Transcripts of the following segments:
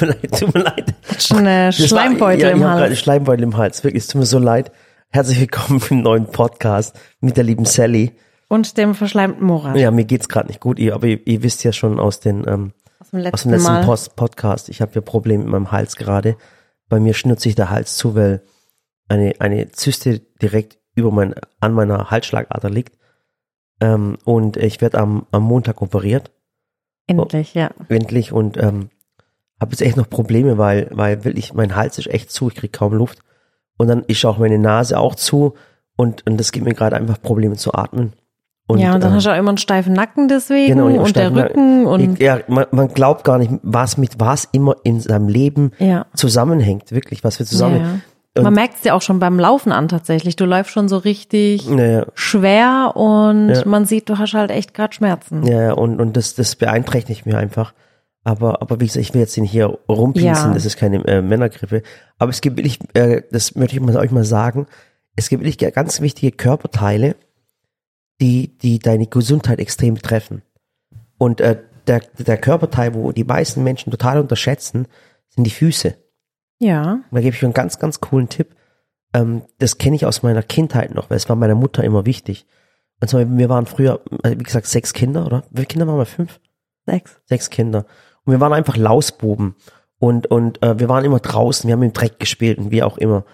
tut mir leid, tut mir leid. Schon eine Das war- Schleimbeutel ja, im hab gerade Hals. Schleimbeutel im Hals. Wirklich, es tut mir so leid. Herzlich willkommen im neuen Podcast mit der lieben Sally. Und dem verschleimten Morat. Ja, mir geht's gerade nicht gut, ihr, aber ihr, ihr wisst ja schon aus den ähm, Aus dem letzten, aus dem letzten Mal. Post Podcast, ich habe ja Probleme mit meinem Hals gerade. Bei mir schnürt sich der Hals zu, weil eine eine Zyste direkt über mein an meiner Halsschlagader liegt. Ähm, und ich werde am am Montag operiert. Endlich, ja. endlich und ähm, habe jetzt echt noch Probleme, weil weil wirklich mein Hals ist echt zu, ich krieg kaum Luft und dann ist auch meine Nase auch zu und und das gibt mir gerade einfach Probleme zu atmen. Und, ja, und dann ähm, hast du auch immer einen steifen Nacken deswegen genau, und der. Rücken und ja, man, man glaubt gar nicht, was mit was immer in seinem Leben ja. zusammenhängt, wirklich, was wir zusammen. ja, ja. Man merkt es ja auch schon beim Laufen an tatsächlich. Du läufst schon so richtig schwer und man sieht, du hast halt echt gerade Schmerzen. ja, ja, und und das das beeinträchtigt mir einfach. Aber aber wie gesagt, ich will jetzt nicht hier rumpinseln, Ja. das ist keine äh, Männergrippe. Aber es gibt wirklich, äh, das möchte ich mal euch mal sagen, es gibt wirklich ganz wichtige Körperteile, die die deine Gesundheit extrem betreffen. Und äh, der der Körperteil, wo die meisten Menschen total unterschätzen, sind die Füße. Ja. Und da gebe ich euch einen ganz, ganz coolen Tipp. Ähm, das kenne ich aus meiner Kindheit noch, weil es war meiner Mutter immer wichtig. Und zwar, wir waren früher, äh, wie gesagt, sechs Kinder, oder? Wie viele Kinder waren wir? Fünf? Sechs. Sechs Kinder. Und wir waren einfach Lausbuben. Und, und äh, wir waren immer draußen, wir haben im Dreck gespielt und wie auch immer.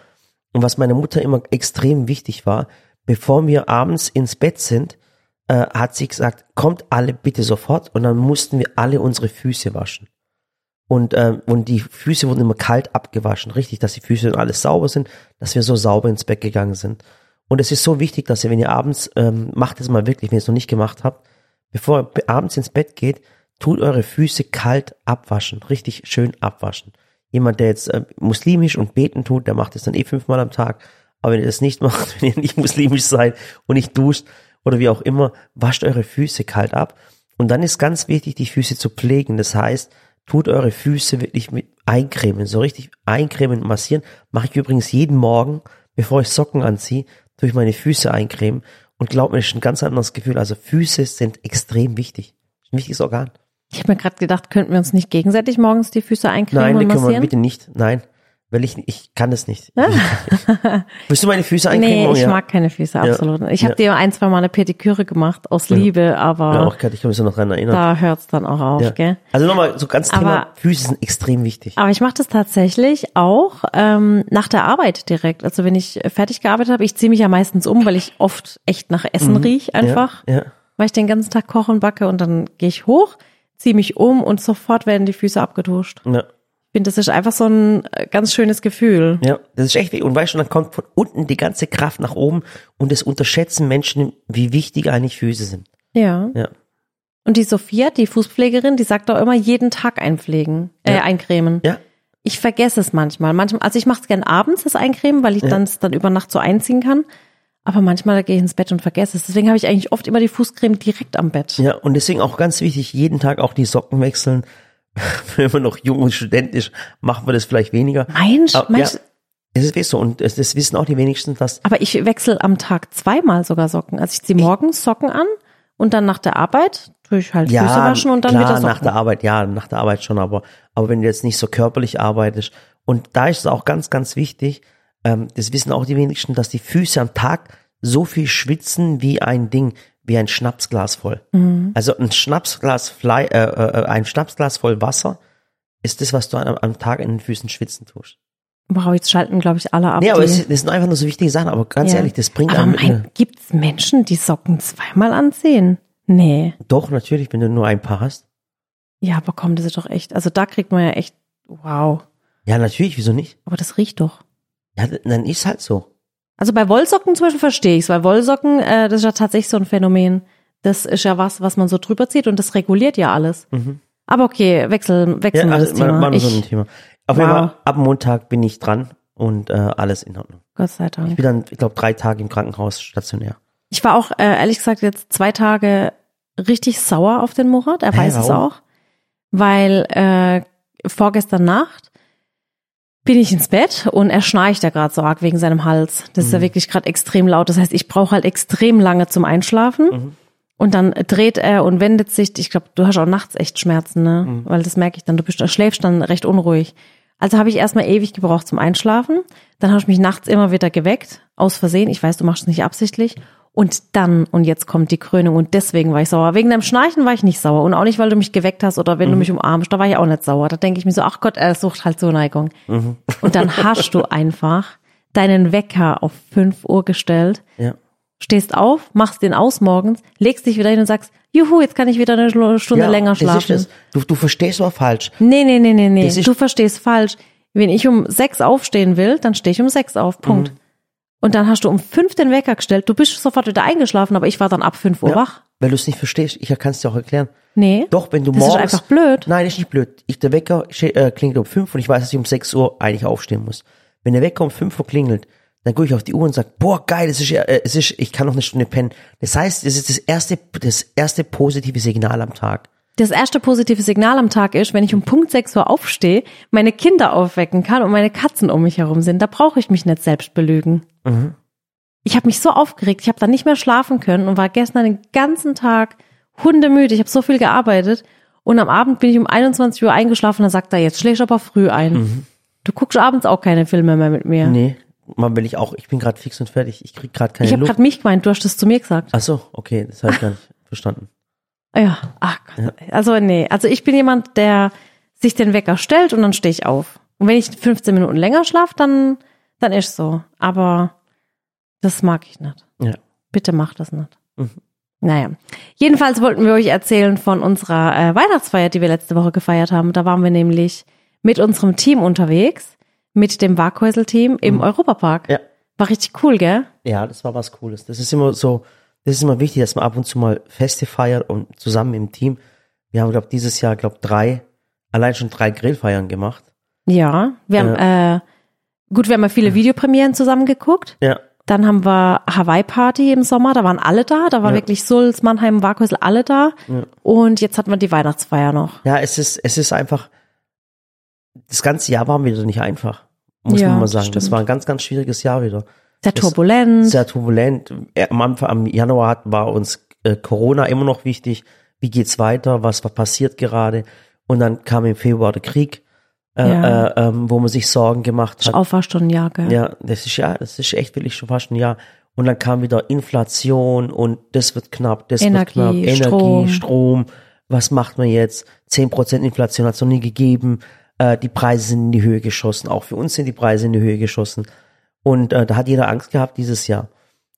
Und was meiner Mutter immer extrem wichtig war, bevor wir abends ins Bett sind, äh, hat sie gesagt, kommt alle bitte sofort. Und dann mussten wir alle unsere Füße waschen. Und, ähm, und die Füße wurden immer kalt abgewaschen, richtig, dass die Füße dann alles sauber sind, dass wir so sauber ins Bett gegangen sind. Und es ist so wichtig, dass ihr, wenn ihr abends, ähm, macht es mal wirklich, wenn ihr es noch nicht gemacht habt, bevor ihr be- abends ins Bett geht, tut eure Füße kalt abwaschen, richtig schön abwaschen. Jemand, der jetzt äh, muslimisch und beten tut, der macht es dann eh fünfmal am Tag. Aber wenn ihr das nicht macht, wenn ihr nicht muslimisch seid und nicht duscht oder wie auch immer, wascht eure Füße kalt ab. Und dann ist ganz wichtig, die Füße zu pflegen. Das heißt, tut eure Füße wirklich mit eincremen, so richtig eincremen massieren. Mache ich übrigens jeden Morgen, bevor ich Socken anziehe, tue ich meine Füße eincremen. Und glaubt mir, das ist ein ganz anderes Gefühl. Also Füße sind extrem wichtig. Das ein wichtiges Organ. Ich habe mir gerade gedacht, könnten wir uns nicht gegenseitig morgens die Füße eincremen Nein, und die können wir massieren? bitte nicht. Nein, weil ich, ich kann das nicht. Willst du meine Füße eincremen? Nee, ich ja. mag keine Füße, absolut. Ich habe Ja. dir ein, zwei Mal eine Pediküre gemacht, aus Liebe, aber Ja, auch, ich kann mich so noch dran erinnern. da hört's dann auch auf, Ja. gell? Also nochmal, so ganz Thema, Aber- Füße sind extrem wichtig. Aber ich mache das tatsächlich auch ähm, nach der Arbeit direkt. Also wenn ich fertig gearbeitet habe, ich ziehe mich ja meistens um, weil ich oft echt nach Essen riech einfach, Mhm. Ja, ja. weil ich den ganzen Tag koche und backe und dann gehe ich hoch, ziehe mich um und sofort werden die Füße abgeduscht. ja. Ich finde, das ist einfach so ein äh, ganz schönes Gefühl. Ja, das ist echt wichtig. Und weißt du, dann kommt von unten die ganze Kraft nach oben und das unterschätzen Menschen, wie wichtig eigentlich Füße sind. Ja. Ja. Und die Sophia, die Fußpflegerin, die sagt auch immer jeden Tag einpflegen, äh, Ja. eincremen. Ja, Ich vergesse es manchmal. Manchmal, also ich mache es gern abends, das Eincremen, weil ich dann es dann über Nacht so einziehen kann. Aber manchmal gehe ich ins Bett und vergesse es. Deswegen habe ich eigentlich oft immer die Fußcreme direkt am Bett. ja. Und deswegen auch ganz wichtig, jeden Tag auch die Socken wechseln. Wenn man noch jung und Student ist, machen wir das vielleicht weniger. Mensch, Aber, Mensch, ja, es ist wirklich so. Und das, das wissen auch die wenigsten, dass aber ich wechsle am Tag zweimal sogar Socken. Also ich ziehe morgens Socken an und dann nach der Arbeit tue ich halt Füße waschen und dann klar, wieder Socken. nach der Arbeit, ja, nach der Arbeit schon, aber, aber wenn du jetzt nicht so körperlich arbeitest, und da ist es auch ganz, ganz wichtig, ähm, das wissen auch die wenigsten, dass die Füße am Tag so viel schwitzen wie ein Ding, wie ein Schnapsglas voll. Mhm. Also ein Schnapsglas, Fly, äh, äh, ein Schnapsglas voll Wasser ist das, was du am, am Tag in den Füßen schwitzen tust. Wow, jetzt schalten, glaube ich, alle ab. Nee, aber es, das sind einfach nur so wichtige Sachen, aber ganz Ja. ehrlich, das bringt aber mein, gibt's Menschen, die Socken zweimal anziehen? Nee. doch natürlich, wenn du nur ein Paar hast. Ja, aber komm, das ist doch echt. Also da kriegt man ja echt, wow. Ja, natürlich, wieso nicht? Aber das riecht doch. Ja, dann ist halt so. Also bei Wollsocken zum Beispiel verstehe ich's, weil Wollsocken, äh, das ist ja tatsächlich so ein Phänomen. Das ist ja was, was man so drüber zieht und das reguliert ja alles. Aber okay, wechseln, wechseln wir das also, Thema. War nur so ich, ein Thema. Auf jeden Fall, ab Montag bin ich dran und äh, alles in Ordnung. Gott sei Ich Dank. bin dann, ich glaube, drei Tage im Krankenhaus stationär. Ich war auch, äh, ehrlich gesagt, jetzt zwei Tage richtig sauer auf den Murat. Er Hä, weiß es warum? auch. Weil äh, vorgestern Nacht bin ich ins Bett und er schnarcht ja gerade so arg wegen seinem Hals. Das ist Mhm. ja wirklich gerade extrem laut. Das heißt, ich brauche halt extrem lange zum Einschlafen. Mhm. Und dann dreht er und wendet sich. Ich glaube, du hast auch nachts echt Schmerzen, ne? Weil das merke ich dann. Du bist, schläfst dann recht unruhig. Also habe ich erstmal ewig gebraucht zum Einschlafen. Dann habe ich mich nachts immer wieder geweckt, aus Versehen. Ich weiß, du machst es nicht absichtlich. Und dann, und jetzt kommt die Krönung und deswegen war ich sauer. Wegen deinem Schnarchen war ich nicht sauer. Und auch nicht, weil du mich geweckt hast oder wenn du mich umarmst, da war ich auch nicht sauer. Da denke ich mir so, ach Gott, er sucht halt Zuneigung. Und dann hast du einfach deinen Wecker auf 5 Uhr gestellt, Ja. stehst auf, machst den aus morgens, legst dich wieder hin und sagst, juhu, jetzt kann ich wieder eine Stunde ja, länger das ist schlafen. das. Du, du verstehst aber falsch. Nee, nee, nee, nee, nee. Du verstehst falsch. Wenn ich um sechs aufstehen will, dann stehe ich um sechs auf. Punkt. Mhm. Und dann hast du um fünf den Wecker gestellt. Du bist sofort wieder eingeschlafen, aber ich war dann ab fünf Uhr Ja, wach. weil du es nicht verstehst. Ich kann es dir auch erklären. Nee. Doch, wenn du Das ist morgens. einfach blöd. Nein, ist nicht blöd. Ich, der Wecker äh, klingelt um 5 und ich weiß, dass ich um 6 Uhr eigentlich aufstehen muss. Wenn der Wecker um 5 Uhr klingelt, dann gucke ich auf die Uhr und sage, boah, geil, es ist, äh, es ist, ich kann noch eine Stunde pennen. Das heißt, es ist das erste, das erste positive Signal am Tag. Das erste positive Signal am Tag ist, wenn ich um Punkt 6 Uhr aufstehe, meine Kinder aufwecken kann und meine Katzen um mich herum sind. Da brauche ich mich nicht selbst belügen. Mhm. Ich habe mich so aufgeregt, ich habe dann nicht mehr schlafen können und war gestern den ganzen Tag hundemüde. Ich habe so viel gearbeitet und am Abend bin ich um 21 Uhr eingeschlafen und dann sagt er, jetzt schläfst aber früh ein. Du guckst abends auch keine Filme mehr mit mir. Mhm. Nee, mal will ich auch, ich bin gerade fix und fertig. Ich krieg gerade keine ich habe Luft. gerade mich gemeint, du hast das zu mir gesagt. Ach so, okay, das habe ich gar nicht verstanden. Ja, ach Gott. Also nee, also ich bin jemand, der sich den Wecker stellt und dann stehe ich auf. Und wenn ich 15 Minuten länger schlafe, dann dann ist so. Aber das mag ich nicht. Ja. Bitte mach das nicht. Naja. Jedenfalls wollten wir euch erzählen von unserer äh, Weihnachtsfeier, die wir letzte Woche gefeiert haben. Da waren wir nämlich mit unserem Team unterwegs, mit dem Waghäusel-Team im Europapark. Ja. War richtig cool, gell? Ja, das war was Cooles. Das ist immer so, das ist immer wichtig, dass man ab und zu mal Feste feiert und zusammen im Team. Wir haben, glaube dieses Jahr, glaube drei, allein schon drei Grillfeiern gemacht. Ja. Wir haben, äh, gut, wir haben ja viele Videopremieren zusammen geguckt. Ja. Dann haben wir Hawaii Party im Sommer, da waren alle da, da war Ja. wirklich Sulz, Mannheim, Waghäusel, alle da. Und jetzt hatten wir die Weihnachtsfeier noch. Ja, es ist, es ist einfach, das ganze Jahr war wieder nicht einfach. Muss Ja, man mal das sagen. Das stimmt. war ein ganz, ganz schwieriges Jahr wieder. Sehr turbulent. Sehr turbulent. Am Anfang, am Januar hat- war uns äh, Corona immer noch wichtig. Wie geht's weiter? Was war passiert gerade? Und dann kam im Februar der Krieg, äh, Ja. äh, ähm, wo man sich Sorgen gemacht hat. Aufwachstundenjahr, gell? Ja, das ist ja, das ist echt wirklich schon fast ein Jahr. Und dann kam wieder Inflation und das wird knapp, das Energie, wird knapp, Energie, Strom. Strom. Was macht man jetzt? 10% Inflation hat es noch nie gegeben. Äh, die Preise sind in die Höhe geschossen. Auch für uns sind die Preise in die Höhe geschossen. Und äh, da hat jeder Angst gehabt dieses Jahr.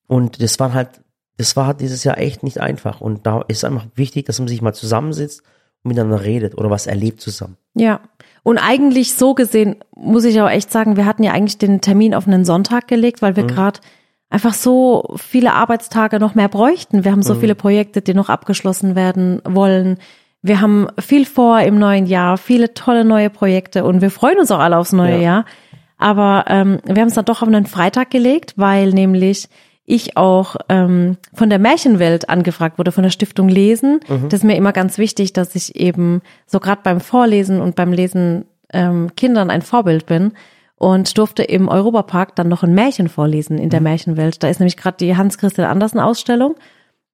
Und das war halt, das war dieses Jahr echt nicht einfach. Und da ist einfach wichtig, dass man sich mal zusammensitzt und miteinander redet oder was erlebt zusammen. Ja. Und eigentlich so gesehen, muss ich auch echt sagen, wir hatten ja eigentlich den Termin auf einen Sonntag gelegt, weil wir Mhm. gerade einfach so viele Arbeitstage noch mehr bräuchten. Wir haben Mhm. so viele Projekte, die noch abgeschlossen werden wollen. Wir haben viel vor im neuen Jahr, viele tolle neue Projekte und wir freuen uns auch alle aufs neue Ja. Jahr. Aber ähm, wir haben es dann doch auf einen Freitag gelegt, weil nämlich ich auch ähm, von der Märchenwelt angefragt wurde, von der Stiftung Lesen. Das ist mir immer ganz wichtig, dass ich eben so gerade beim Vorlesen und beim Lesen ähm, Kindern ein Vorbild bin und durfte im Europapark dann noch ein Märchen vorlesen in der Märchenwelt. Da ist nämlich gerade die Hans-Christian Andersen Ausstellung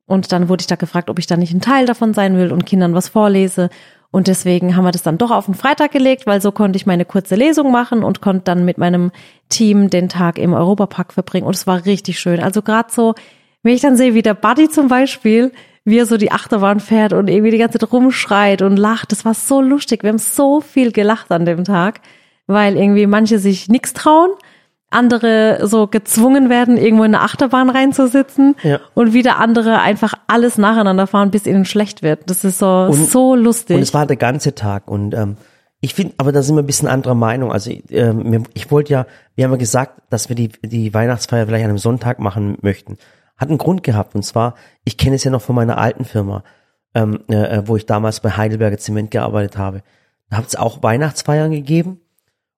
und dann wurde ich da gefragt, ob ich da nicht ein Teil davon sein will und Kindern was vorlese. Und deswegen haben wir das dann doch auf den Freitag gelegt, weil so konnte ich meine kurze Lesung machen und konnte dann mit meinem Team den Tag im Europapark verbringen. Und es war richtig schön. Also gerade so, wenn ich dann sehe, wie der Buddy zum Beispiel, wie er so die Achterbahn fährt und irgendwie die ganze Zeit rumschreit und lacht. Das war so lustig. Wir haben so viel gelacht an dem Tag, weil irgendwie manche sich nichts trauen, andere so gezwungen werden, irgendwo in eine Achterbahn reinzusitzen Ja. und wieder andere einfach alles nacheinander fahren, bis ihnen schlecht wird. Das ist so, so lustig. Und es war der ganze Tag. Und ähm, ich finde, aber da sind wir ein bisschen anderer Meinung. Also ähm, ich wollte ja, wir haben ja gesagt, dass wir die, die Weihnachtsfeier vielleicht an einem Sonntag machen möchten. Hat einen Grund gehabt. Und zwar, ich kenne es ja noch von meiner alten Firma, ähm, äh, wo ich damals bei Heidelberger Zement gearbeitet habe. Da hat es auch Weihnachtsfeiern gegeben.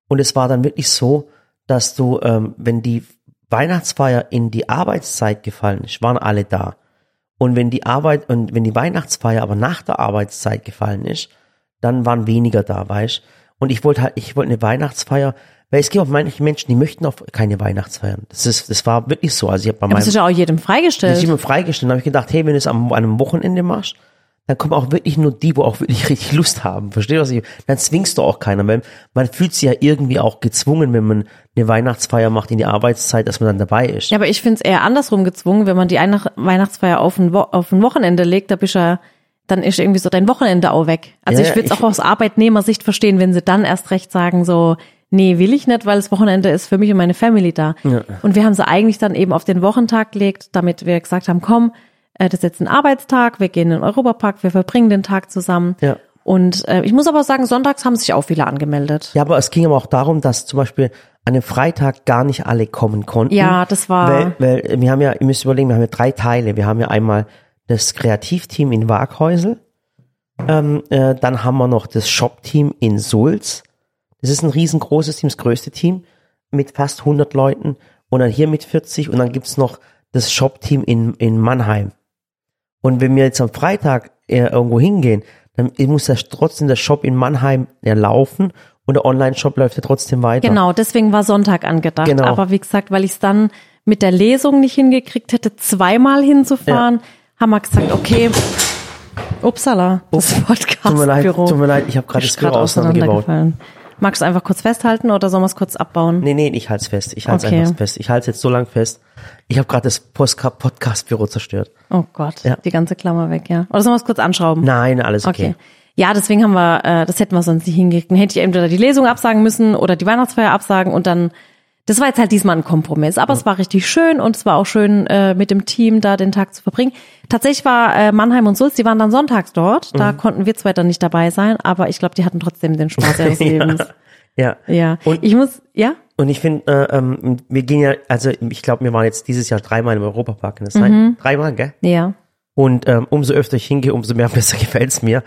Und es war dann wirklich so, dass du, ähm, wenn die Weihnachtsfeier in die Arbeitszeit gefallen ist, waren alle da. Und wenn die Arbeit und wenn die Weihnachtsfeier aber nach der Arbeitszeit gefallen ist, dann waren weniger da, weißt? Und ich wollte halt, ich wollte eine Weihnachtsfeier, Weil es gibt auch manche Menschen, die möchten auch keine Weihnachtsfeiern. Das ist, das war wirklich so. Also ich habe bei Aber meinem, es ist ja auch jedem das freigestellt. ist immer freigestellt. Da habe ich gedacht, hey, wenn du es am, an einem Wochenende machst, dann kommen auch wirklich nur die, wo auch wirklich richtig Lust haben. Verstehst du, was ich, dann zwingst du auch keiner, weil man fühlt sich ja irgendwie auch gezwungen, wenn man eine Weihnachtsfeier macht in die Arbeitszeit, dass man dann dabei ist. Ja, aber ich finde es eher andersrum gezwungen, wenn man die Einach Weihnachtsfeier auf ein, Wo auf ein Wochenende legt, da bist du ja, dann ist irgendwie so dein Wochenende auch weg. Also Ja, ich würde es auch aus Arbeitnehmersicht verstehen, wenn sie dann erst recht sagen, so, nee, will ich nicht, weil das Wochenende ist für mich und meine Family da. Und wir haben sie eigentlich dann eben auf den Wochentag gelegt, damit wir gesagt haben, komm, das ist jetzt ein Arbeitstag, wir gehen in den Europapark, wir verbringen den Tag zusammen. Ja. Und äh, ich muss aber sagen, sonntags haben sich auch viele angemeldet. Ja, aber es ging aber auch darum, dass zum Beispiel an dem Freitag gar nicht alle kommen konnten. Ja, das war- Weil, weil wir haben ja, ihr müsst überlegen, wir haben ja drei Teile. Wir haben ja einmal das Kreativteam in Waghäusel, ähm, äh, dann haben wir noch das Shop-Team in Sulz. Das ist ein riesengroßes Team, das größte Team mit fast 100 Leuten und dann hier mit 40 und dann gibt's noch das Shop-Team in, in Mannheim. Und wenn wir jetzt am Freitag äh, irgendwo hingehen, dann muss das trotzdem der Shop in Mannheim ja laufen und der Online-Shop läuft ja trotzdem weiter. Genau, deswegen war Sonntag angedacht. Genau. Aber wie gesagt, weil ich es dann mit der Lesung nicht hingekriegt hätte, zweimal hinzufahren, haben wir gesagt, okay, upsala, das Tut mir leid, Podcastbüro tut mir leid, ich habe gerade das Büro auseinandergebaut. Magst du es einfach kurz festhalten oder sollen wir es kurz abbauen? Nee, nee, ich halte es fest. Ich halte es Okay. einfach fest. Ich halte es jetzt so lang fest. Ich habe gerade das Podcast-Büro zerstört. Oh Gott, Ja. die ganze Klammer weg, ja. Oder sollen wir es kurz anschrauben? Nein, alles okay. Okay. Ja, deswegen haben wir, äh, das hätten wir sonst nicht hingekriegt. Hätte ich entweder die Lesung absagen müssen oder die Weihnachtsfeier absagen und dann, das war jetzt halt diesmal ein Kompromiss. Aber es war richtig schön und es war auch schön, äh, mit dem Team da den Tag zu verbringen. Tatsächlich war äh, Mannheim und Sulz, die waren dann sonntags dort. Da konnten wir zwei dann nicht dabei sein, aber ich glaube, die hatten trotzdem den Spaß ihres Lebens. Ja. Ja. Und- ich muss, ja? Und ich finde, äh, ähm, wir gehen ja, also ich glaube, wir waren jetzt dieses Jahr dreimal im Europapark. Kann das Mhm. sein? Dreimal, gell? Ja. Und ähm, umso öfter ich hingehe, umso mehr besser gefällt's mir.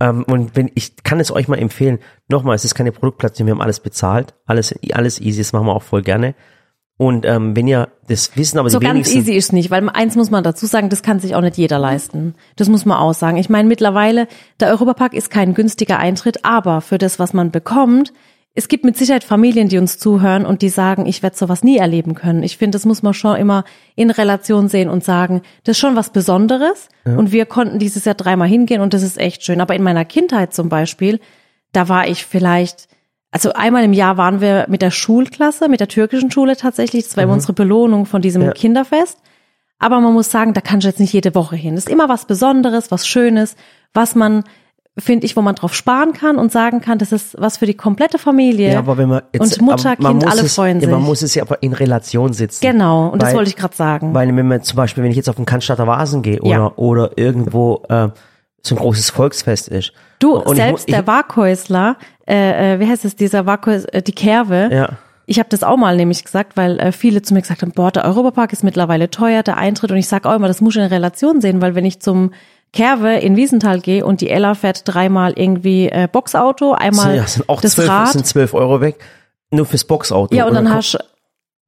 Ähm, und wenn ich kann es euch mal empfehlen, nochmal, es ist keine Produktplatzierung, wir haben alles bezahlt, alles, alles easy, das machen wir auch voll gerne. Und ähm, wenn ihr das wissen, aber So die ganz wenigsten, easy ist nicht, weil eins muss man dazu sagen, das kann sich auch nicht jeder leisten. Das muss man auch sagen. Ich meine, mittlerweile, der Europapark ist kein günstiger Eintritt, aber für das, was man bekommt, es gibt mit Sicherheit Familien, die uns zuhören und die sagen, ich werde sowas nie erleben können. Ich finde, das muss man schon immer in Relation sehen und sagen, das ist schon was Besonderes. Und wir konnten dieses Jahr dreimal hingehen und das ist echt schön. Aber in meiner Kindheit zum Beispiel, da war ich vielleicht, also einmal im Jahr waren wir mit der Schulklasse, mit der türkischen Schule tatsächlich. Das war immer unsere Belohnung von diesem Ja. Kinderfest. Aber man muss sagen, da kannst du jetzt nicht jede Woche hin. Das ist immer was Besonderes, was Schönes, was man, finde ich, wo man drauf sparen kann und sagen kann, das ist was für die komplette Familie. ja, aber wenn man jetzt, und Mutter, Kind, alle es, freuen ja, sich. Man muss es ja aber in Relation sitzen. genau, und das Weil- wollte ich gerade sagen. Weil wenn man zum Beispiel, wenn ich jetzt auf den Cannstatter Vasen gehe oder, Ja. oder irgendwo äh, so ein großes Volksfest ist. du, und selbst ich, der Warkhäusler, äh, äh, wie heißt es, dieser Warkhäusler, äh, die Kerwe, Ja. Ich habe das auch mal nämlich gesagt, weil äh, viele zu mir gesagt haben, boah, der Europapark ist mittlerweile teuer, der Eintritt. Und ich sage auch immer, das muss ich in Relation sehen, weil wenn ich zum Kerwe in Wiesenthal gehe und die Ella fährt dreimal irgendwie äh, Boxauto, einmal ja, sind auch das zwölf, Rad. sind zwölf Euro weg. Nur fürs Boxauto. ja, und dann kommt- hast,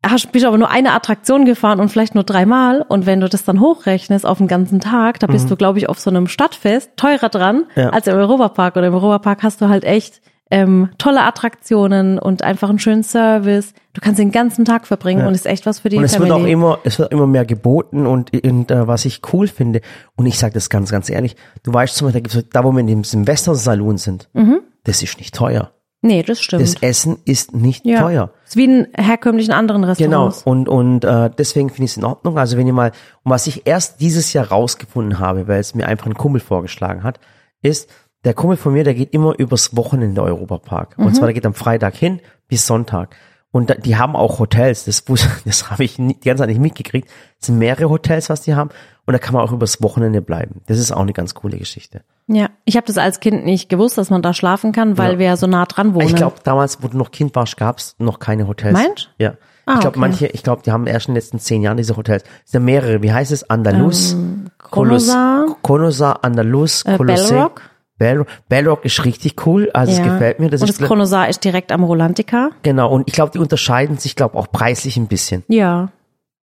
hast bist du aber nur eine Attraktion gefahren und vielleicht nur dreimal. Und wenn du das dann hochrechnest auf den ganzen Tag, da bist du, glaube ich, auf so einem Stadtfest teurer dran Mhm. Ja. als im Europapark. Und im Europapark hast du halt echt ähm, tolle Attraktionen und einfach einen schönen Service. Du kannst den ganzen Tag verbringen und ist echt was für die Und es Family. wird auch immer, es wird immer mehr geboten und, und äh, was ich cool finde, und ich sage das ganz, ganz ehrlich, du weißt zum Beispiel, da, gibt's, da wo wir in dem Silvester-Salon sind, Mhm. das ist nicht teuer. nee, das stimmt. Das Essen ist nicht ja. teuer. Ist wie in herkömmlichen anderen Genau, Restaurants. und, und äh, deswegen finde ich es in Ordnung. Also wenn ihr mal, und was ich erst dieses Jahr rausgefunden habe, weil es mir einfach ein Kumpel vorgeschlagen hat, ist, der Kumpel von mir, der geht immer übers Wochenende Europapark. Und zwar, der geht am Freitag hin bis Sonntag. Und da, die haben auch Hotels, das, das habe ich nie, die ganze Zeit nicht mitgekriegt. Es sind mehrere Hotels, was die haben. Und da kann man auch übers Wochenende bleiben. Das ist auch eine ganz coole Geschichte. Ja, ich habe das als Kind nicht gewusst, dass man da schlafen kann, weil Ja. wir ja so nah dran wohnen. Ich glaube, damals, wo du noch Kind warst, gab es noch keine Hotels. Meinst? Ja. Ah, ich glaube, okay. manche, ich glaube, die haben erst in den letzten zehn Jahren diese Hotels. Es sind mehrere. Wie heißt es? Andalus, Konosa, Konosa, Andalus, äh, Kolossee. Bellrock. Bellrock. Bellrock ist richtig cool. Also es Ja. gefällt mir. Das und das Chronosar ist direkt am Rolantica. genau. Und ich glaube, die unterscheiden sich, glaube auch preislich ein bisschen. Ja.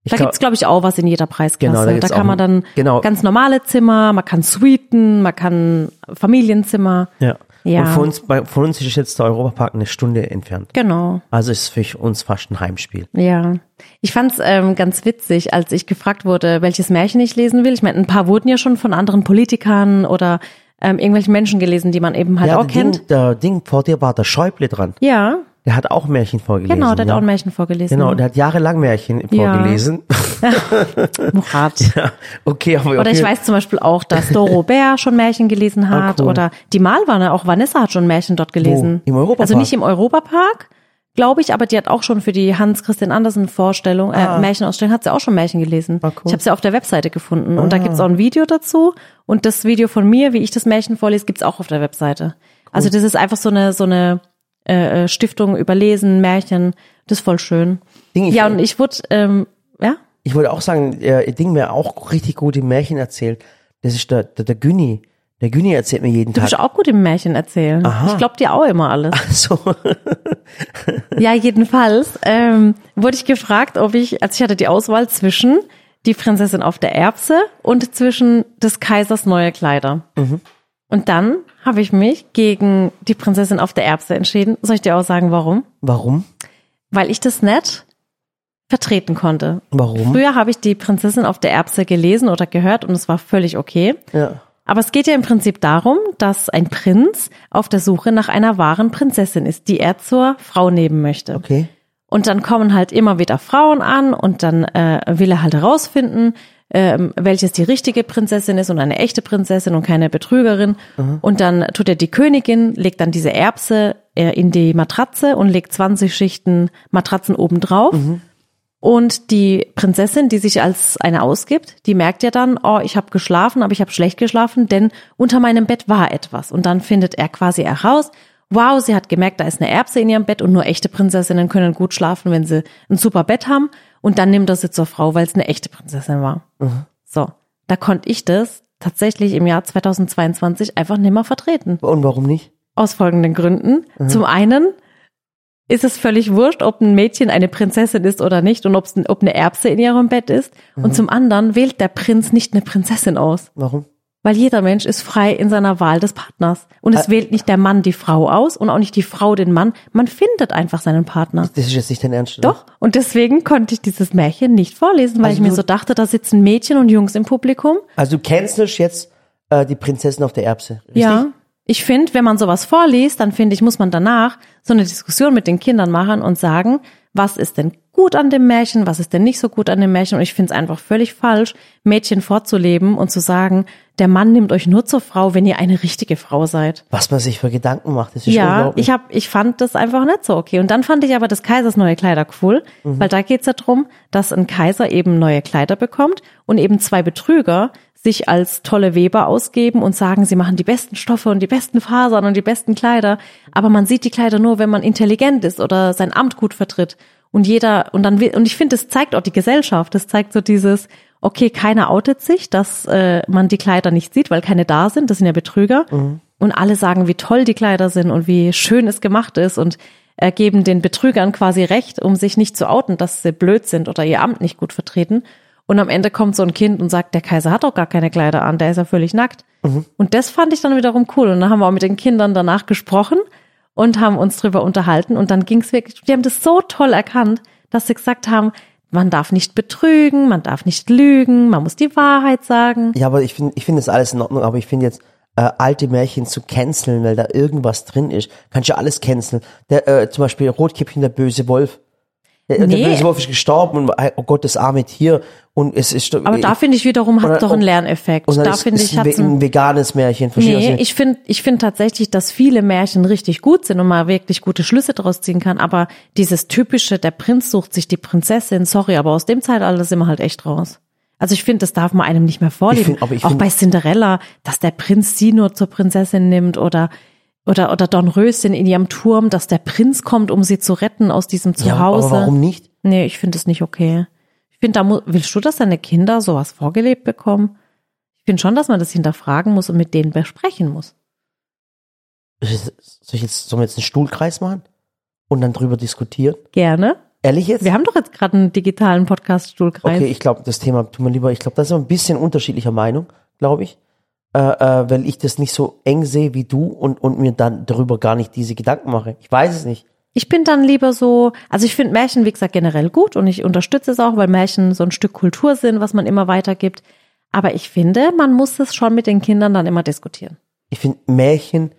Ich Da glaub- gibt's glaub ich, auch was in jeder Preisklasse. Genau, da da kann man dann genau. ganz normale Zimmer, man kann Suiten, man kann Familienzimmer. Ja. Ja. Und von uns, bei, von uns ist jetzt der Europapark eine Stunde entfernt. Genau. Also ist für uns fast ein Heimspiel. Ja, ich fand's ähm, ganz witzig, als ich gefragt wurde, welches Märchen ich lesen will. Ich meine, ein paar wurden ja schon von anderen Politikern oder ähm, irgendwelchen Menschen gelesen, die man eben halt ja, auch kennt. Ding, der Ding vor dir war der Schäuble dran. Ja, Der hat auch Märchen vorgelesen. genau, der hat ja. auch ein Märchen vorgelesen. Genau, der hat jahrelang Märchen Ja. vorgelesen. Murat. Ja, okay, aber Oder ich okay. weiß zum Beispiel auch, dass Doro Bär schon Märchen gelesen hat. Ah, cool. Oder die Malwanne, auch Vanessa hat schon Märchen dort gelesen. Im Europapark? Also nicht im Europapark, glaube ich, aber die hat auch schon für die Hans Christian Andersen Vorstellung, äh, Märchenausstellung, hat sie auch schon Märchen gelesen. Ah, cool. Ich habe sie auf der Webseite gefunden. Und da gibt's auch ein Video dazu. Und das Video von mir, wie ich das Märchen vorlese, gibt's auch auf der Webseite. Also das ist einfach so eine, so eine äh, äh, Stiftung über Lesen, Märchen. Das ist voll schön. Ding, ja, und ich wurde, ähm, ja, Ich wollte auch sagen, der Ding mir auch richtig gute Märchen erzählt. Das ist der, der, der Günni. Der Günni erzählt mir jeden du Tag. bist auch gut im Märchen erzählen. Aha. Ich glaub dir auch immer alles. so. Ja, jedenfalls ähm, wurde ich gefragt, ob ich, also ich hatte die Auswahl zwischen die Prinzessin auf der Erbse und zwischen des Kaisers neue Kleider. Und dann habe ich mich gegen die Prinzessin auf der Erbse entschieden. Soll ich dir auch sagen, warum? Warum? Weil ich das nicht vertreten konnte. Warum? Früher habe ich die Prinzessin auf der Erbse gelesen oder gehört und es war völlig okay. Ja. Aber es geht ja im Prinzip darum, dass ein Prinz auf der Suche nach einer wahren Prinzessin ist, die er zur Frau nehmen möchte. Okay. Und dann kommen halt immer wieder Frauen an und dann äh, will er halt herausfinden, ähm, welches die richtige Prinzessin ist und eine echte Prinzessin und keine Betrügerin. Und dann tut er die Königin, legt dann diese Erbse äh, in die Matratze und legt 20 Schichten Matratzen obendrauf. Und die Prinzessin, die sich als eine ausgibt, die merkt ja dann, oh, ich habe geschlafen, aber ich habe schlecht geschlafen, denn unter meinem Bett war etwas. Und dann findet er quasi heraus, wow, sie hat gemerkt, da ist eine Erbse in ihrem Bett und nur echte Prinzessinnen können gut schlafen, wenn sie ein super Bett haben. Und dann nimmt er sie zur Frau, weil es eine echte Prinzessin war. So, da konnte ich das tatsächlich im Jahr 2022 einfach nicht mehr vertreten. Und warum nicht? Aus folgenden Gründen. Zum einen ist es völlig wurscht, ob ein Mädchen eine Prinzessin ist oder nicht und ob's, ob eine Erbse in ihrem Bett ist. Und zum anderen wählt der Prinz nicht eine Prinzessin aus. Warum? Weil jeder Mensch ist frei in seiner Wahl des Partners. Und es wählt nicht der Mann die Frau aus und auch nicht die Frau den Mann. Man findet einfach seinen Partner. Das ist jetzt nicht dein Ernst. oder? Doch. Und deswegen konnte ich dieses Märchen nicht vorlesen, weil Also ich mir so dachte, da sitzen Mädchen und Jungs im Publikum. Also du cancelst jetzt äh, die Prinzessin auf der Erbse. Richtig? Ja. Ich finde, wenn man sowas vorliest, dann finde ich, muss man danach so eine Diskussion mit den Kindern machen und sagen, was ist denn gut an dem Märchen, was ist denn nicht so gut an dem Märchen. Und ich finde es einfach völlig falsch, Mädchen vorzuleben und zu sagen, der Mann nimmt euch nur zur Frau, wenn ihr eine richtige Frau seid. Was man sich für Gedanken macht, das ist Ja, ich hab, ich fand das einfach nicht so okay. Und dann fand ich aber des Kaisers neue Kleider cool, weil da geht's ja drum, dass ein Kaiser eben neue Kleider bekommt und eben zwei Betrüger sich als tolle Weber ausgeben und sagen, sie machen die besten Stoffe und die besten Fasern und die besten Kleider. Aber man sieht die Kleider nur, wenn man intelligent ist oder sein Amt gut vertritt. Und jeder, und dann, und ich finde, das zeigt auch die Gesellschaft. Das zeigt so dieses, okay, keiner outet sich, dass äh, man die Kleider nicht sieht, weil keine da sind. Das sind ja Betrüger. Und alle sagen, wie toll die Kleider sind und wie schön es gemacht ist und äh, geben den Betrügern quasi recht, um sich nicht zu outen, dass sie blöd sind oder ihr Amt nicht gut vertreten. Und am Ende kommt so ein Kind und sagt, der Kaiser hat doch gar keine Kleider an, der ist ja völlig nackt. Und das fand ich dann wiederum cool. Und dann haben wir auch mit den Kindern danach gesprochen und haben uns drüber unterhalten. Und dann ging es wirklich, die haben das so toll erkannt, dass sie gesagt haben, man darf nicht betrügen, man darf nicht lügen, man muss die Wahrheit sagen. Ja, aber ich finde, ich finde das alles in Ordnung, aber ich finde jetzt, äh, alte Märchen zu canceln, weil da irgendwas drin ist, kannst du ja alles canceln. Der, äh, zum Beispiel Rotkäppchen, der böse Wolf. Der, Nee. der Wolf ist gestorben und oh Gott, das arme Tier und es ist Aber da finde ich wiederum, hat doch einen Lerneffekt. und Da ist, finde ich, einen ein veganes Märchen. Nee, ich- finde ich finde tatsächlich, dass viele Märchen richtig gut sind und man wirklich gute Schlüsse daraus ziehen kann. Aber dieses typische, der Prinz sucht sich die Prinzessin, sorry, aber aus dem Zeitalter sind wir halt echt raus. Also ich finde, das darf man einem nicht mehr vorleben. find- Auch find- bei Cinderella, dass der Prinz sie nur zur Prinzessin nimmt oder oder oder Dornröschen in ihrem Turm, dass der Prinz kommt, um sie zu retten aus diesem ja, Zuhause. aber warum nicht? Nee, ich finde es nicht okay. Ich finde, da mu- willst du, dass deine Kinder sowas vorgelebt bekommen? Ich finde schon, dass man das hinterfragen muss und mit denen besprechen muss. Soll ich jetzt, sollen wir jetzt einen Stuhlkreis machen? Und dann drüber diskutieren? Gerne. Ehrlich jetzt? Wir haben doch jetzt gerade einen digitalen Podcast-Stuhlkreis. Okay, ich glaube, das Thema tun wir lieber, ich glaube, da sind wir ein bisschen unterschiedlicher Meinung, glaube ich. Äh, äh, weil ich das nicht so eng sehe wie du und, und mir dann darüber gar nicht diese Gedanken mache. Ich weiß es nicht. Ich bin dann lieber so, also ich finde Märchen, wie gesagt, generell gut und ich unterstütze es auch, weil Märchen so ein Stück Kultur sind, was man immer weitergibt. Aber ich finde, man muss es schon mit den Kindern dann immer diskutieren. Ich finde, Märchen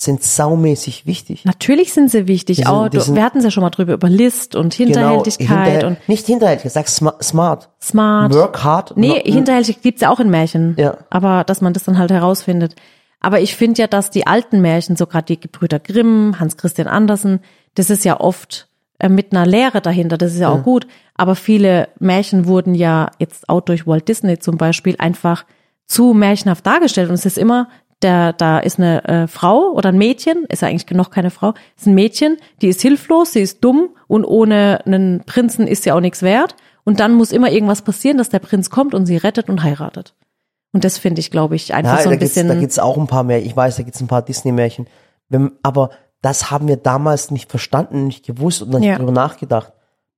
sind saumäßig wichtig. Natürlich sind sie wichtig. Sind- die du, sind- wir hatten es ja schon mal drüber, über List und Hinterhältigkeit Genau, hinterhält- und nicht hinterhältig, sag sma- smart. smart. Work hard. Nee, not- Hinterhältigkeit gibt's ja auch in Märchen. Ja. Aber dass man das dann halt herausfindet. Aber ich finde ja, dass die alten Märchen, so gerade die Gebrüder Grimm, Hans Christian Andersen, das ist ja oft äh, mit einer Lehre dahinter, das ist ja auch gut. Aber viele Märchen wurden ja jetzt auch durch Walt Disney zum Beispiel einfach zu märchenhaft dargestellt. Und es ist immer, der, da ist eine äh, Frau oder ein Mädchen, ist ja eigentlich noch keine Frau, ist ein Mädchen, die ist hilflos, sie ist dumm und ohne einen Prinzen ist sie auch nichts wert. Und dann muss immer irgendwas passieren, dass der Prinz kommt und sie rettet und heiratet. Und das finde ich, glaube ich, einfach Ja, so da ein gibt's, bisschen. da gibt's auch ein paar mehr. Ich weiß, da gibt's ein paar Disney-Märchen. Aber das haben wir damals nicht verstanden, nicht gewusst und nicht Ja. drüber nachgedacht.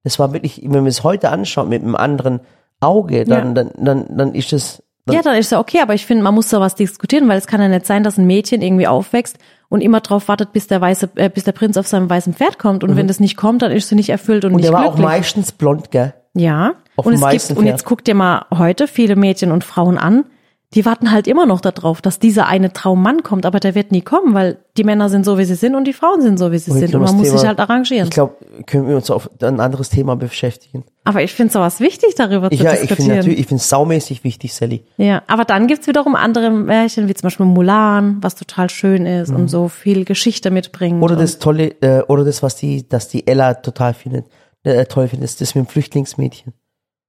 Das war wirklich, wenn man es heute anschaut mit einem anderen Auge, dann, Ja. dann, dann, dann ist es, dann, ja, dann ist ja okay, aber ich finde, man muss sowas diskutieren, weil es kann ja nicht sein, dass ein Mädchen irgendwie aufwächst und immer drauf wartet, bis der weiße, äh, bis der Prinz auf seinem weißen Pferd kommt. Und wenn das nicht kommt, dann ist sie nicht erfüllt und, Mhm. und nicht der war auch glücklich. meistens blond, gell? Ja. Auf Und es gibt, und Pferd. jetzt guck dir mal heute viele Mädchen und Frauen an, die warten halt immer noch darauf, dass dieser eine Traummann kommt, aber der wird nie kommen, weil die Männer sind so, wie sie sind und die Frauen sind so, wie sie Und sind. glaub, Und man das muss sich Thema- halt arrangieren. Ich glaube, können wir uns auf ein anderes Thema beschäftigen. aber ich finde sowas wichtig, darüber Ich, zu ja, ich finde diskutieren. natürlich, ich finde saumäßig wichtig, Sally. Ja, aber dann gibt's wiederum andere Märchen, wie zum Beispiel Mulan, was total schön ist und so viel Geschichte mitbringt. Mhm. Oder das tolle, äh, oder das, was die, dass die Ella total findet, äh, toll findet, ist das mit dem Flüchtlingsmädchen.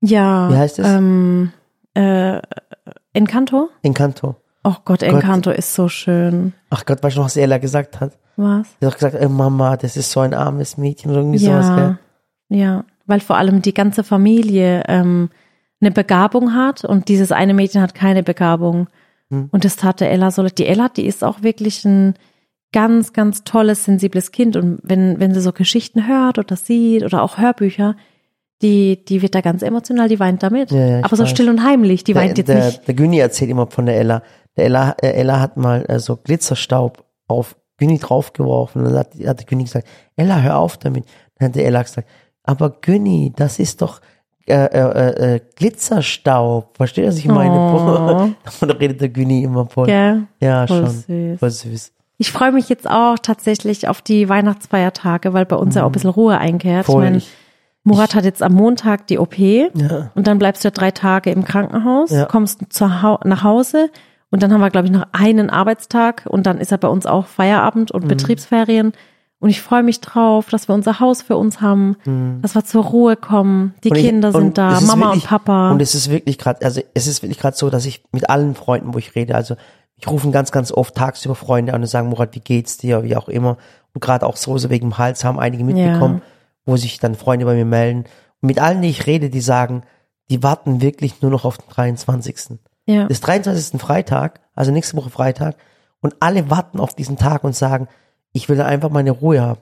Ja. Wie heißt es? Ähm, äh, Encanto? Encanto. Oh Gott, Encanto ist so schön. Ach Gott, weißt du noch, was Ella gesagt hat? Was? Sie hat doch gesagt, äh, Mama, das ist so ein armes Mädchen oder irgendwie sowas, Ja, gell? ja, weil vor allem die ganze Familie ähm, eine Begabung hat und dieses eine Mädchen hat keine Begabung. Hm. Und das tat der Ella so. Die Ella, die ist auch wirklich ein ganz, ganz tolles, sensibles Kind. Und wenn, wenn sie so Geschichten hört oder sieht oder auch Hörbücher, die, die wird da ganz emotional, die weint damit. Ja, ja, Aber so weiß. still und heimlich, die weint der, jetzt der, nicht. der Günni erzählt immer von der Ella. Der Ella, äh, Ella hat mal äh, so Glitzerstaub auf Günni draufgeworfen. Und dann hat, hat der Günni gesagt, Ella, hör auf damit. Dann hat der Ella gesagt, aber Günni, das ist doch äh, äh, äh, Glitzerstaub. Versteht ihr, was ich meine? Oh. Und da redet der Günni immer voll. Gell? Ja, Voll schon. süß. Voll süß. Ich freue mich jetzt auch tatsächlich auf die Weihnachtsfeiertage, weil bei uns ja auch ein bisschen Ruhe einkehrt. Mhm. Voll. Ich meine, Murat hat jetzt am Montag die OP Ja. und dann bleibst du ja drei Tage im Krankenhaus, Ja. kommst zu nach Hause und dann haben wir, glaube ich, noch einen Arbeitstag und dann ist ja bei uns auch Feierabend Mhm. und Betriebsferien. Und ich freue mich drauf, dass wir unser Haus für uns haben, dass wir zur Ruhe kommen. Die Mhm. Ich- Kinder sind da, Mama wirklich, und Papa. Und es ist wirklich gerade, also es ist wirklich gerade so, dass ich mit allen Freunden, wo ich rede, also ich rufe ganz, ganz oft tagsüber Freunde an und sagen, Murat, wie geht's dir, wie auch immer. Und gerade auch so, so wegen dem Hals haben einige mitbekommen, wo sich dann Freunde bei mir melden. Und mit allen, die ich rede, die sagen, die warten wirklich nur noch auf den 23. ja. Das 23. Freitag, also nächste Woche Freitag, und alle warten auf diesen Tag und sagen, ich will einfach meine Ruhe haben.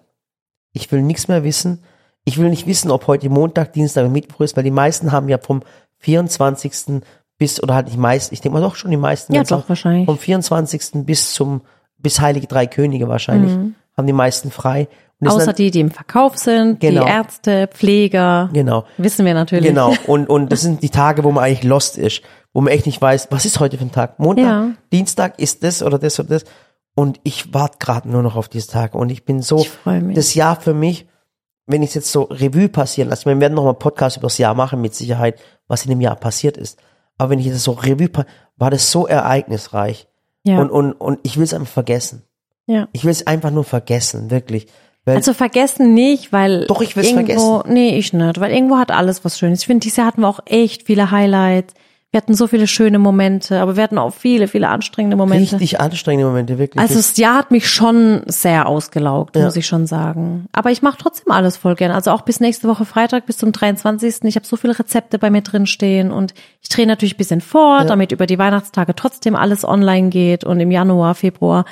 Ich will nichts mehr wissen. Ich will nicht wissen, ob heute Montag, Dienstag oder Mittwoch ist, weil die meisten haben ja vom 24. bis, oder halt die meisten, ich denke mal doch schon die meisten. Ja, doch, auch wahrscheinlich. Vom 24. bis zum, bis Heilige Drei Könige wahrscheinlich, haben die meisten frei. Außer die, die im Verkauf sind, Genau. die Ärzte, Pfleger. Genau. Wissen wir natürlich. Genau. Und, und das sind die Tage, wo man eigentlich lost ist, wo man echt nicht weiß, was ist heute für ein Tag? Montag, Ja. Dienstag ist das oder das oder das. Und ich warte gerade nur noch auf diese Tage. Und ich bin so, Ich das Jahr für mich, wenn ich es jetzt so Revue passieren lasse, wir werden noch mal einen Podcast über das Jahr machen, mit Sicherheit, was in dem Jahr passiert ist. Aber wenn ich das so Revue, war das so ereignisreich. Ja. Und, und, und ich will es einfach vergessen. ja. Ich will es einfach nur vergessen, wirklich. Also vergessen nicht, weil Doch, ich will's irgendwo, nee, ich nicht, weil irgendwo hat alles was Schönes. Ich finde, dieses Jahr hatten wir auch echt viele Highlights. Wir hatten so viele schöne Momente, aber wir hatten auch viele, viele anstrengende Momente. richtig anstrengende Momente, wirklich. Also das Jahr hat mich schon sehr ausgelaugt, muss ich schon sagen. Aber ich mache trotzdem alles voll gern. Also auch bis nächste Woche Freitag, bis zum 23. Ich habe so viele Rezepte bei mir drin stehen und ich drehe natürlich ein bisschen vor, damit über die Weihnachtstage trotzdem alles online geht und im Januar, Februar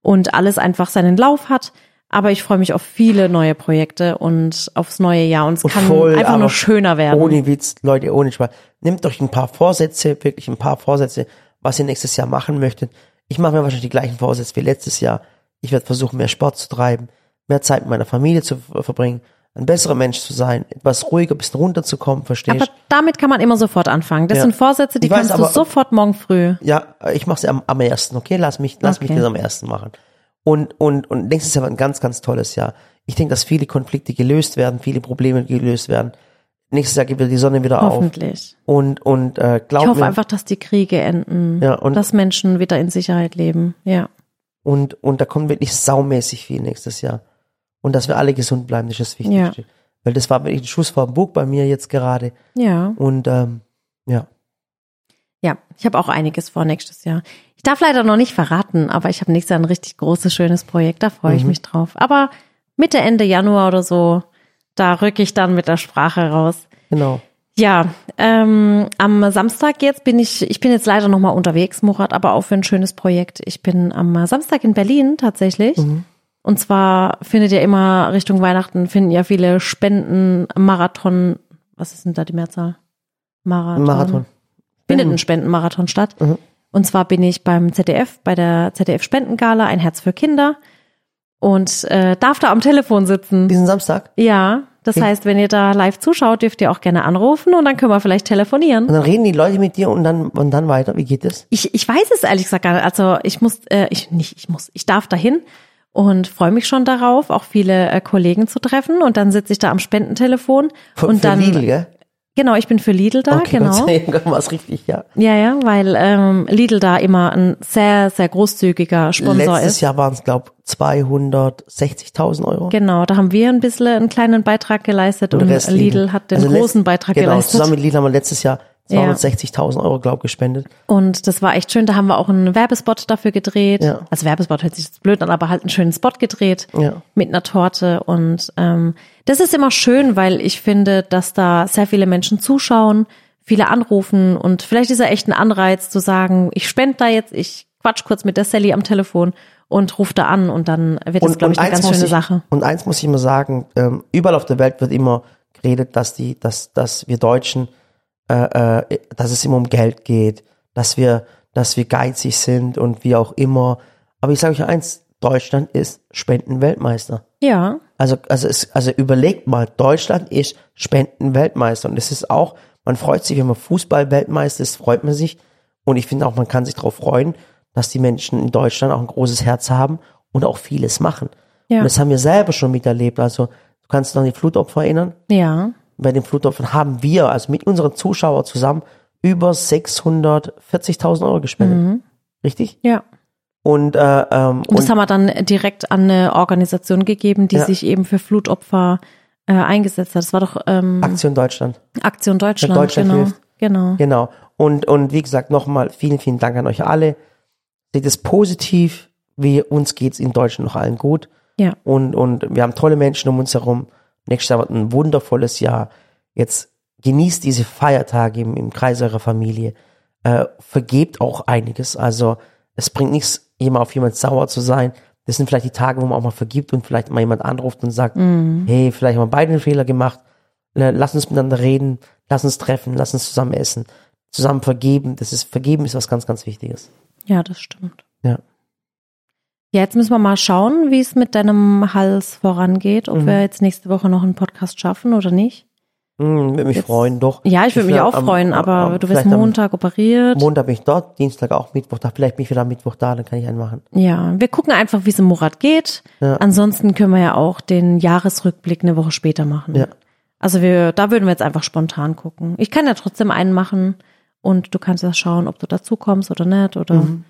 und alles einfach seinen Lauf hat. Aber ich freue mich auf viele neue Projekte und aufs neue Jahr und es kann voll, einfach nur schöner werden. Ohne Witz, Leute, ohne Spaß. Nehmt euch ein paar Vorsätze, wirklich ein paar Vorsätze. was ihr nächstes Jahr machen möchtet. Ich mache mir wahrscheinlich die gleichen Vorsätze wie letztes Jahr. Ich werde versuchen, mehr Sport zu treiben, mehr Zeit mit meiner Familie zu verbringen, ein besserer Mensch zu sein, etwas ruhiger, ein bisschen runterzukommen, verstehst Aber damit kann man immer sofort anfangen. Das Ja. sind Vorsätze, die weiß, kannst du aber- sofort morgen früh. Ja, ich mache es am, am ersten, okay? Lass mich, lass mich Okay. das am ersten machen. Und, und, und nächstes Jahr wird ein ganz, ganz tolles Jahr. Ich denke, dass viele Konflikte gelöst werden, viele Probleme gelöst werden. Nächstes Jahr geht wieder die Sonne wieder auf. Hoffentlich. Und, und, äh, glaub Ich hoffe mir, einfach, dass die Kriege enden. Ja, und- dass Menschen wieder in Sicherheit leben. Ja. und, und da kommt wirklich saumäßig viel nächstes Jahr. Und dass wir alle gesund bleiben, das ist das Wichtigste. Weil das war wirklich ein Schuss vor dem Bug bei mir jetzt gerade. Ja. Und, ähm, ja. Ja. Ich habe auch einiges vor nächstes Jahr. Ich darf leider noch nicht verraten, aber ich habe nächstes Jahr ein richtig großes, schönes Projekt. Da freue Mhm. ich mich drauf. Aber Mitte, Ende Januar oder so, da rücke ich dann mit der Sprache raus. Genau. Ja, ähm, am Samstag jetzt bin ich, ich bin jetzt leider noch mal unterwegs, Murat, aber auch für ein schönes Projekt. Ich bin am Samstag in Berlin tatsächlich. Und zwar findet ja immer Richtung Weihnachten finden ja viele Spenden, Marathon, was ist denn da die Mehrzahl? Marathon. Marathon. Findet ein Spendenmarathon statt. Mhm. Und zwar bin ich beim ZDF, bei der ZDF Spendengala, ein Herz für Kinder. Und äh, darf da am Telefon sitzen. Diesen Samstag. Ja, das Okay. heißt, wenn ihr da live zuschaut, dürft ihr auch gerne anrufen und dann können wir vielleicht telefonieren. Und dann reden die Leute mit dir und dann, und dann weiter. Wie geht es? Ich, ich weiß es ehrlich gesagt gar nicht. Also ich muss, äh, ich nicht, ich muss, ich darf dahin und freue mich schon darauf, auch viele äh, Kollegen zu treffen. Und dann sitze ich da am Spendentelefon Für, und für dann Lidl, gell? Genau, ich bin für Lidl da, okay, genau. Es richtig, ja. Ja, ja, weil ähm, Lidl da immer ein sehr, sehr großzügiger Sponsor Letztes ist. Jahr waren es, glaube 260.000 Euro. Genau, da haben wir ein bisschen einen kleinen Beitrag geleistet und, Rest Lidl hat den Also großen Beitrag genau, geleistet. Zusammen mit Lidl haben wir letztes Jahr Ja. 260.000 Euro, glaube gespendet. Und das war echt schön. Da haben wir auch einen Werbespot dafür gedreht. Ja. Also Werbespot hört sich jetzt blöd an, aber halt einen schönen Spot gedreht Ja. mit einer Torte. Und ähm, das ist immer schön, weil ich finde, dass da sehr viele Menschen zuschauen, viele anrufen und vielleicht ist ja echt ein Anreiz zu sagen, ich spende da jetzt, ich quatsch kurz mit der Sally am Telefon und rufe da an und dann wird das, glaube ich, eine ganz schöne ich, Sache. Und eins muss ich immer sagen, ähm, überall auf der Welt wird immer geredet, dass die, dass, dass wir Deutschen, äh, äh, dass es immer um Geld geht, dass wir, dass wir geizig sind und wie auch immer. Aber ich sage euch eins, Deutschland ist Spendenweltmeister. Ja, Also, also, es, also überlegt mal, Deutschland ist Spendenweltmeister. Und es ist auch, man freut sich, wenn man Fußball-Weltmeister ist, freut man sich. Und ich finde auch, man kann sich darauf freuen, dass die Menschen in Deutschland auch ein großes Herz haben und auch vieles machen. Ja. Und das haben wir selber schon miterlebt. Also, du kannst dich noch an die Flutopfer erinnern. ja, Bei den Flutopfern haben wir, also mit unseren Zuschauern zusammen, über 640.000 Euro gespendet. Richtig? ja. Und, äh, ähm, Und das haben wir dann direkt an eine Organisation gegeben, die Ja. sich eben für Flutopfer äh, eingesetzt hat. Das war doch ähm, Aktion Deutschland. Aktion Deutschland. Deutschland genau. hilft. Genau. Genau. Und, und wie gesagt, nochmal vielen, vielen Dank an euch alle. Seht es positiv. Wir, uns geht's in Deutschland noch allen gut. Ja. Und, und wir haben tolle Menschen um uns herum. Nächstes Jahr wird ein wundervolles Jahr. Jetzt genießt diese Feiertage im, im Kreis eurer Familie. Äh, vergebt auch einiges. Also es bringt nichts, jemand auf jemand sauer zu sein. Das sind vielleicht die Tage, wo man auch mal vergibt und vielleicht mal jemand anruft und sagt, hey, vielleicht haben wir beide einen Fehler gemacht. Äh, Lass uns miteinander reden, lass uns treffen, lass uns zusammen essen, zusammen vergeben. Das ist, vergeben ist was ganz, ganz Wichtiges. Ja, das stimmt. Ja. Ja, jetzt müssen wir mal schauen, wie es mit deinem Hals vorangeht, ob Mhm. wir jetzt nächste Woche noch einen Podcast schaffen oder nicht. Hm, würde mich Jetzt- freuen, doch. Ja, ich würde mich auch am- freuen, aber am- du wirst Montag operiert. Montag bin ich dort, Dienstag auch Mittwoch da. Vielleicht bin ich wieder am Mittwoch da, dann kann ich einen machen. ja, wir gucken einfach, wie es im Murat geht. Ja. Ansonsten können wir ja auch den Jahresrückblick eine Woche später machen. Ja. Also wir, da würden wir jetzt einfach spontan gucken. Ich kann ja trotzdem einen machen und du kannst ja schauen, ob du dazu kommst oder nicht oder Mhm.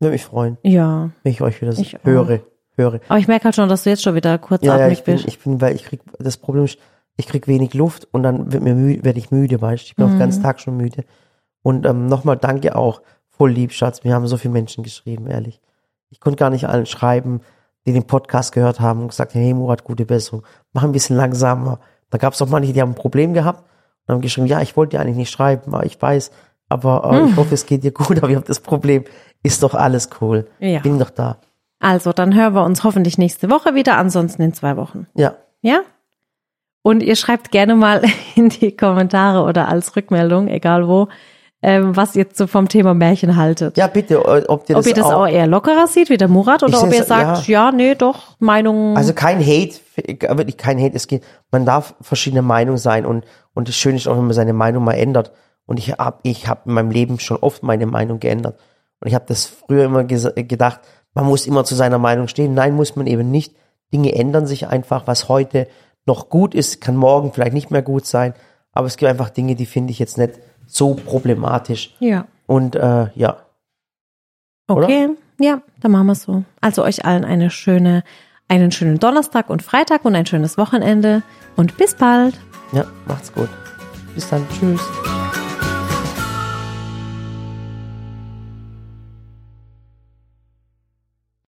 Würde mich freuen, ja. wenn ich euch wieder Ich auch. höre. höre. Aber ich merke halt schon, dass du jetzt schon wieder Ja, kurzatmig ja, ich bin, bist. ich bin, weil ich krieg, das Problem ist, ich krieg wenig Luft und dann wird mir müde, werde ich müde, weißt du. Ich bin auch den Mhm. ganzen Tag schon müde. Und ähm, nochmal danke auch, voll lieb, Schatz. Wir haben so viele Menschen geschrieben, ehrlich. Ich konnte gar nicht allen schreiben, die den Podcast gehört haben und gesagt, hey Murat, gute Besserung. Mach ein bisschen langsamer. Da gab es auch manche, die haben ein Problem gehabt und haben geschrieben, ja, ich wollte dir eigentlich nicht schreiben, aber ich weiß, aber äh, Mhm. ich hoffe, es geht dir gut, aber ich habe das Problem. Ist doch alles cool. Ja. Bin doch da. Also, dann hören wir uns hoffentlich nächste Woche wieder, ansonsten in zwei Wochen. Ja. Ja? Und ihr schreibt gerne mal in die Kommentare oder als Rückmeldung, egal wo, ähm, was ihr so vom Thema Märchen haltet. Ja, bitte, ob ihr das, ob ihr das auch, auch eher lockerer seht, wie der Murat, oder ob ihr sagt, ja. nee, doch, Meinung. Also kein Hate, wirklich kein Hate. Es geht, man darf verschiedene Meinungen sein und und das Schöne ist auch, wenn man seine Meinung mal ändert. Und ich habe ich habe in meinem Leben schon oft meine Meinung geändert. Und ich habe das früher immer gedacht, man muss immer zu seiner Meinung stehen. Nein, muss man eben nicht. Dinge ändern sich einfach. Was heute noch gut ist, kann morgen vielleicht nicht mehr gut sein. Aber es gibt einfach Dinge, die finde ich jetzt nicht so problematisch. ja. Und äh, ja, Okay, ja, dann machen wir es so. Also euch allen eine schöne, einen schönen Donnerstag und Freitag und ein schönes Wochenende und bis bald. ja, macht's gut. Bis dann. Tschüss.